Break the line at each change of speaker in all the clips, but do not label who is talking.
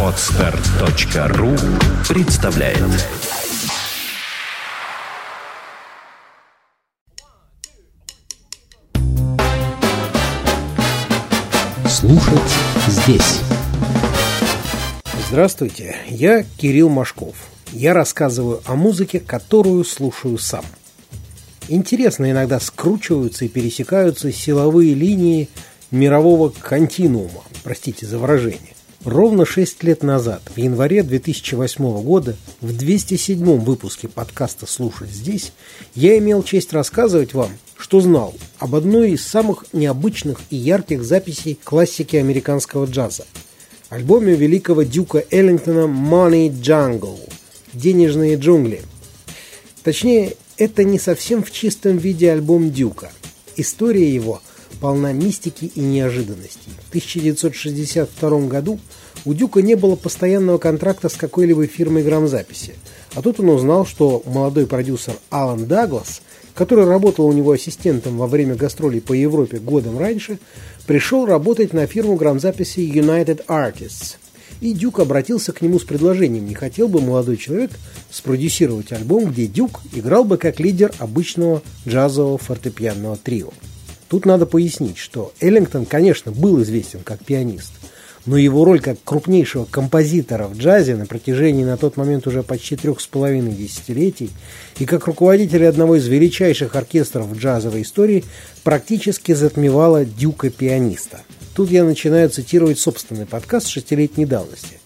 Отстар.ру представляет Слушать здесь
Здравствуйте, я Кирилл Машков. Я рассказываю о музыке, которую слушаю сам. Интересно иногда скручиваются и пересекаются силовые линии мирового континуума, простите за выражение. Ровно 6 лет назад, в январе 2008 года, в 207 выпуске подкаста «Слушать здесь», я имел честь рассказывать вам, что знал об одной из самых необычных и ярких записей классики американского джаза – альбоме великого дюка Эллингтона «Money Jungle» – «Денежные джунгли». Точнее, это не совсем в чистом виде альбом Дюка. История его – полна мистики и неожиданностей. В 1962 году у Дюка не было постоянного контракта с какой-либо фирмой грамзаписи. А тут он узнал, что молодой продюсер Алан Даглас, который работал у него ассистентом во время гастролей по Европе годом раньше, пришел работать на фирму грамзаписи United Artists. И Дюк обратился к нему с предложением, не хотел бы молодой человек спродюсировать альбом, где Дюк играл бы как лидер обычного джазового фортепианного трио. Тут надо пояснить, что Эллингтон, конечно, был известен как пианист, но его роль как крупнейшего композитора в джазе на протяжении на тот момент уже почти трех с половиной десятилетий и как руководителя одного из величайших оркестров джазовой истории практически затмевала дюка-пианиста. Тут я начинаю цитировать собственный подкаст шестилетней давности.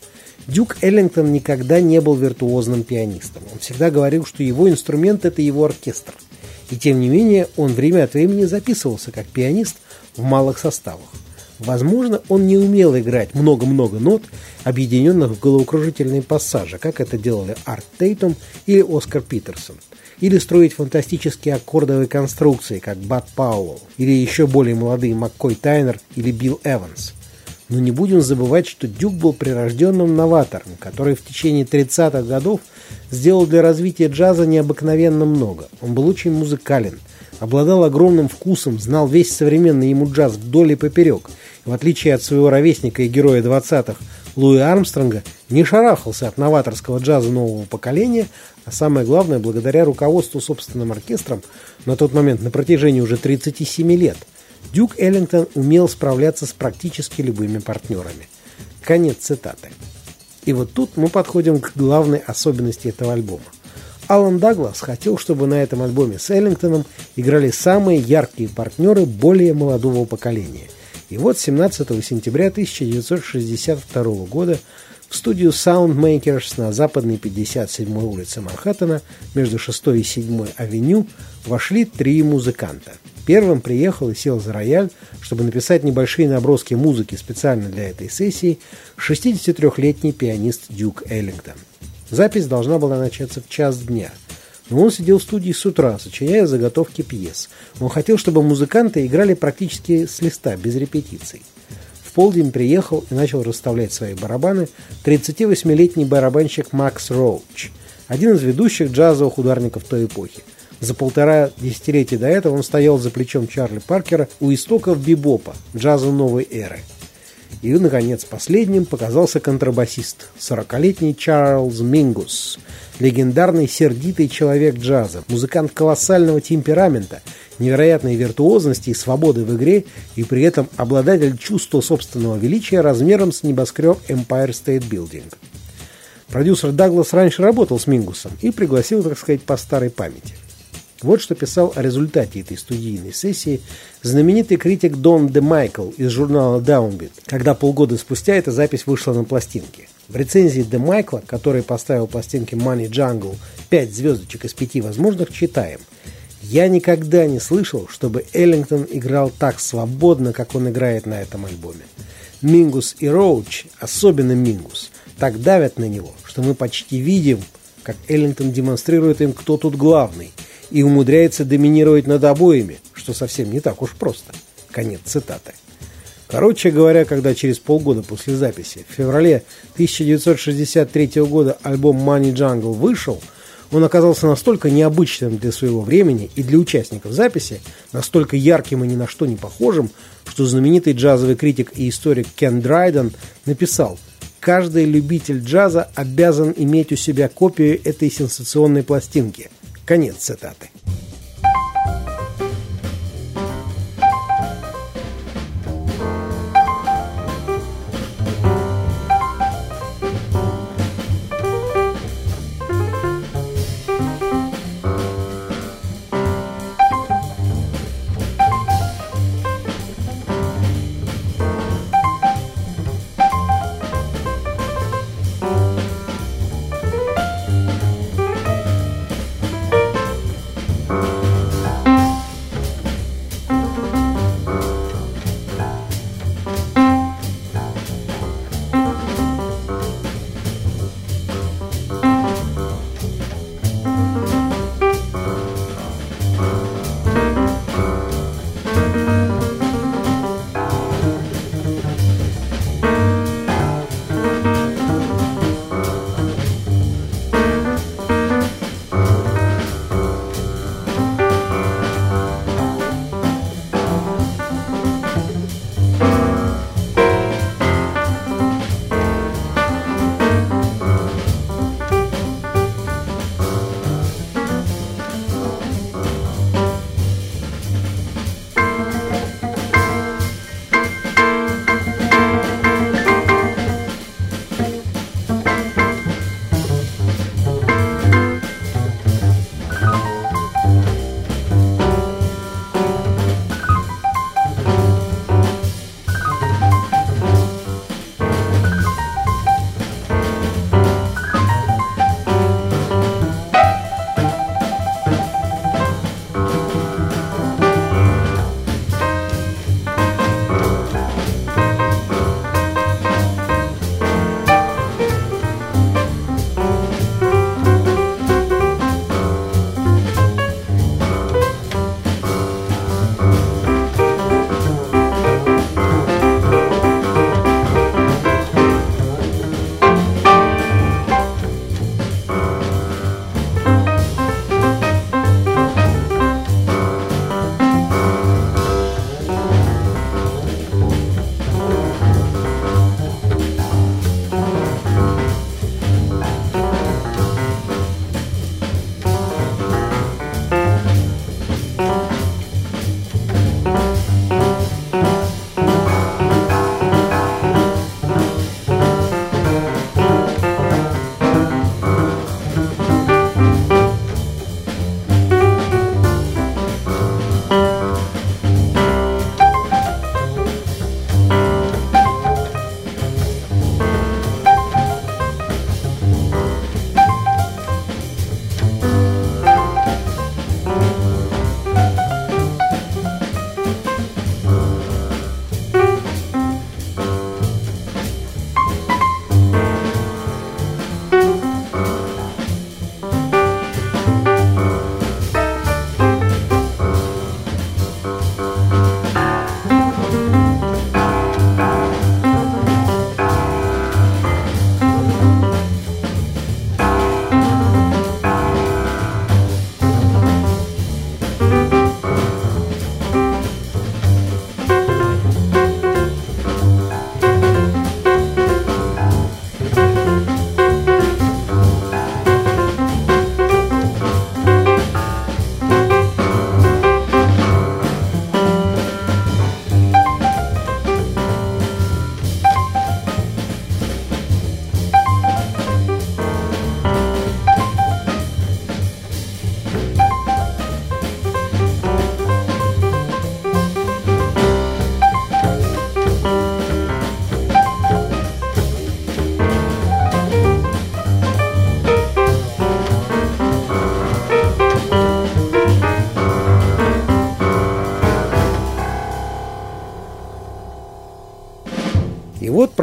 Дюк Эллингтон никогда не был виртуозным пианистом. Он всегда говорил, что его инструмент – это его оркестр – и тем не менее он время от времени записывался как пианист в малых составах. Возможно, он не умел играть много-много нот, объединенных в головокружительные пассажи, как это делали Арт Тейтум или Оскар Питерсон, или строить фантастические аккордовые конструкции, как Бат Пауэлл, или еще более молодые Маккой Тайнер или Билл Эванс. Но не будем забывать, что Дюк был прирожденным новатором, который в течение 30-х годов сделал для развития джаза необыкновенно много. Он был очень музыкален, обладал огромным вкусом, знал весь современный ему джаз вдоль и поперек. И в отличие от своего ровесника и героя 20-х Луи Армстронга, не шарахался от новаторского джаза нового поколения, а самое главное, благодаря руководству собственным оркестром на тот момент на протяжении уже 37 лет – Дюк Эллингтон умел справляться с практически любыми партнерами. Конец цитаты. И вот тут мы подходим к главной особенности этого альбома. Алан Даглас хотел, чтобы на этом альбоме с Эллингтоном играли самые яркие партнеры более молодого поколения. И вот 17 сентября 1962 года в студию Soundmakers на западной 57-й улице Манхэттена между 6 и 7 авеню вошли три музыканта – Первым приехал и сел за рояль, чтобы написать небольшие наброски музыки специально для этой сессии 63-летний пианист Дюк Эллингтон. Запись должна была начаться в час дня. Но он сидел в студии с утра, сочиняя заготовки пьес. Он хотел, чтобы музыканты играли практически с листа, без репетиций. Полдень приехал и начал расставлять свои барабаны 38-летний барабанщик Макс Роуч, один из ведущих джазовых ударников той эпохи. За полтора десятилетия до этого он стоял за плечом Чарли Паркера у истоков бибопа, джаза новой эры. И, наконец, последним показался контрабасист, 40-летний Чарльз Мингус, легендарный сердитый человек джаза, музыкант колоссального темперамента, невероятной виртуозности и свободы в игре, и при этом обладатель чувства собственного величия размером с небоскреб Empire State Building. Продюсер Даглас раньше работал с Мингусом и пригласил, так сказать, по старой памяти – вот что писал о результате этой студийной сессии знаменитый критик Дон Де Майкл из журнала Downbeat, когда полгода спустя эта запись вышла на пластинке. В рецензии Де Майкла, который поставил пластинке Money Jungle 5 звездочек из 5 возможных, читаем «Я никогда не слышал, чтобы Эллингтон играл так свободно, как он играет на этом альбоме. Мингус и Роуч, особенно Мингус, так давят на него, что мы почти видим, как Эллингтон демонстрирует им, кто тут главный – и умудряется доминировать над обоими, что совсем не так уж просто. Конец цитаты. Короче говоря, когда через полгода после записи, в феврале 1963 года альбом Money Jungle вышел, Он оказался настолько необычным для своего времени и для участников записи, настолько ярким и ни на что не похожим, что знаменитый джазовый критик и историк Кен Драйден написал «Каждый любитель джаза обязан иметь у себя копию этой сенсационной пластинки». Конец цитаты.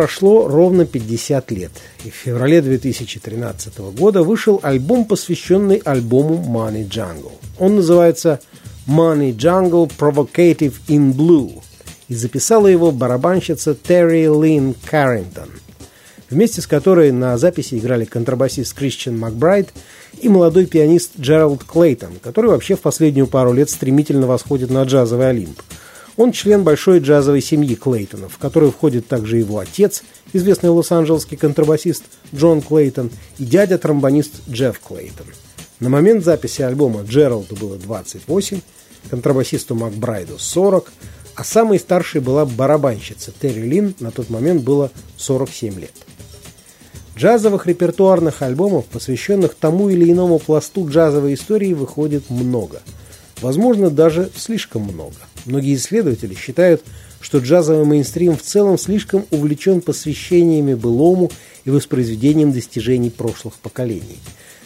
Прошло ровно 50 лет, и в феврале 2013 года вышел альбом, посвященный альбому Money Jungle. Он называется Money Jungle Provocative in Blue, и записала его барабанщица Терри Лин Каррингтон. Вместе с которой на записи играли контрабасист Кристиан Макбрайт и молодой пианист Джеральд Клейтон, который вообще в последнюю пару лет стремительно восходит на джазовый Олимп. Он член большой джазовой семьи Клейтонов, в которую входит также его отец, известный лос-анджелесский контрабасист Джон Клейтон, и дядя-тромбонист Джефф Клейтон. На момент записи альбома Джералду было 28, контрабасисту Макбрайду 40, а самой старшей была барабанщица Терри Лин, на тот момент было 47 лет. Джазовых репертуарных альбомов, посвященных тому или иному пласту джазовой истории, выходит много. Возможно, даже слишком много. Многие исследователи считают, что джазовый мейнстрим в целом слишком увлечен посвящениями былому и воспроизведением достижений прошлых поколений.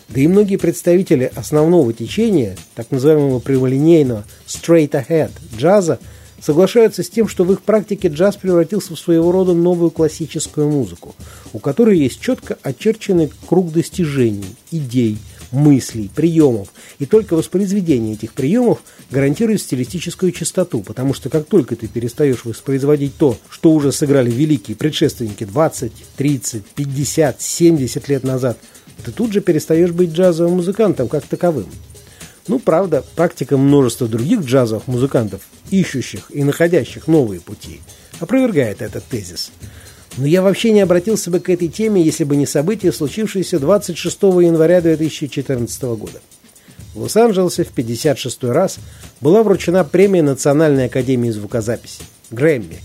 Да и многие представители основного течения, так называемого прямолинейного straight ahead джаза, соглашаются с тем, что в их практике джаз превратился в своего рода новую классическую музыку, у которой есть четко очерченный круг достижений, идей, мыслей, приемов, и только воспроизведение этих приемов гарантирует стилистическую чистоту, потому что как только ты перестаешь воспроизводить то, что уже сыграли великие предшественники 20, 30, 50, 70 лет назад, ты тут же перестаешь быть джазовым музыкантом как таковым. Ну, правда, практика множества других джазовых музыкантов, ищущих и находящих новые пути, опровергает этот тезис. Но я вообще не обратился бы к этой теме, если бы не событие, случившееся 26 января 2014 года. В Лос-Анджелесе в 56 раз была вручена премия Национальной академии звукозаписи – Грэмми.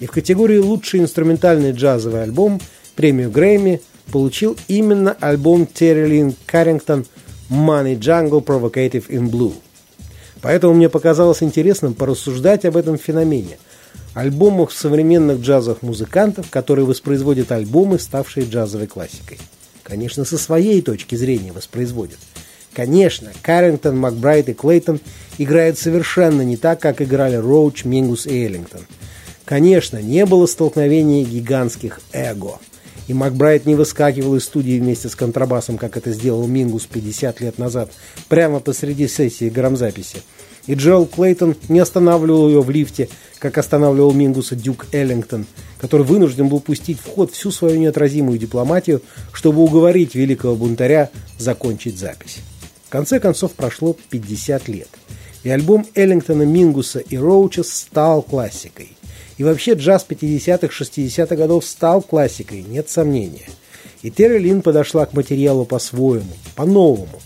И в категории «Лучший инструментальный джазовый альбом» премию Грэмми получил именно альбом Терри Лин Каррингтон – Money Jungle Provocative in Blue. Поэтому мне показалось интересным порассуждать об этом феномене. Альбомах современных джазовых музыкантов, которые воспроизводят альбомы, ставшие джазовой классикой. Конечно, со своей точки зрения воспроизводят. Конечно, Каррингтон, Макбрайт и Клейтон играют совершенно не так, как играли Роуч, Мингус и Эллингтон. Конечно, не было столкновения гигантских эго – и Макбрайт не выскакивал из студии вместе с контрабасом, как это сделал Мингус 50 лет назад, прямо посреди сессии грамзаписи. И Джоэл Клейтон не останавливал ее в лифте, как останавливал Мингуса Дюк Эллингтон, который вынужден был пустить в ход всю свою неотразимую дипломатию, чтобы уговорить великого бунтаря закончить запись. В конце концов прошло 50 лет, и альбом Эллингтона, Мингуса и Роуча стал классикой. И вообще джаз 50-х, 60-х годов стал классикой, нет сомнения. И Терри Лин подошла к материалу по-своему, по-новому,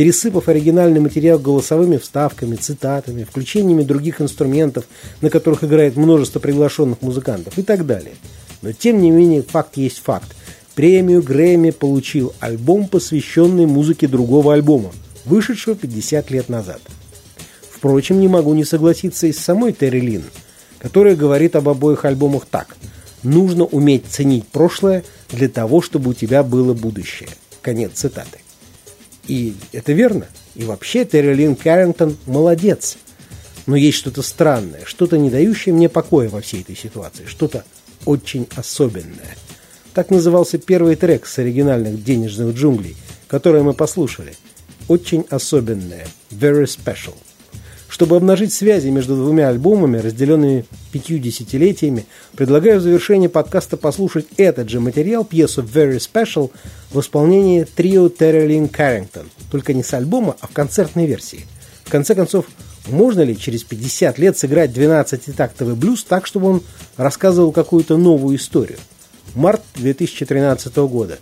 пересыпав оригинальный материал голосовыми вставками, цитатами, включениями других инструментов, на которых играет множество приглашенных музыкантов и так далее. Но тем не менее факт есть факт. Премию Грэмми получил альбом, посвященный музыке другого альбома, вышедшего 50 лет назад. Впрочем, не могу не согласиться и с самой Терри Лин – которая говорит об обоих альбомах так. Нужно уметь ценить прошлое для того, чтобы у тебя было будущее. Конец цитаты. И это верно. И вообще Терри Лин Каррингтон молодец. Но есть что-то странное, что-то не дающее мне покоя во всей этой ситуации, что-то очень особенное. Так назывался первый трек с оригинальных денежных джунглей, который мы послушали. Очень особенное. Very special. Чтобы обнажить связи между двумя альбомами, разделенными пятью десятилетиями, предлагаю в завершении подкаста послушать этот же материал, пьесу Very Special, в исполнении трио Террелин Каррингтон, только не с альбома, а в концертной версии. В конце концов, можно ли через 50 лет сыграть 12-тактовый блюз так, чтобы он рассказывал какую-то новую историю? Март 2013 года.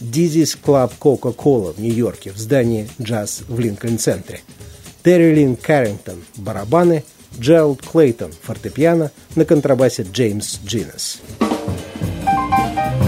Club Coca-Cola в Нью-Йорке в здании «Джаз» в Линкольн-центре. Терри Лин Каррингтон – барабаны, Джеральд Клейтон – фортепиано, на контрабасе Джеймс Джиннес.
Слушать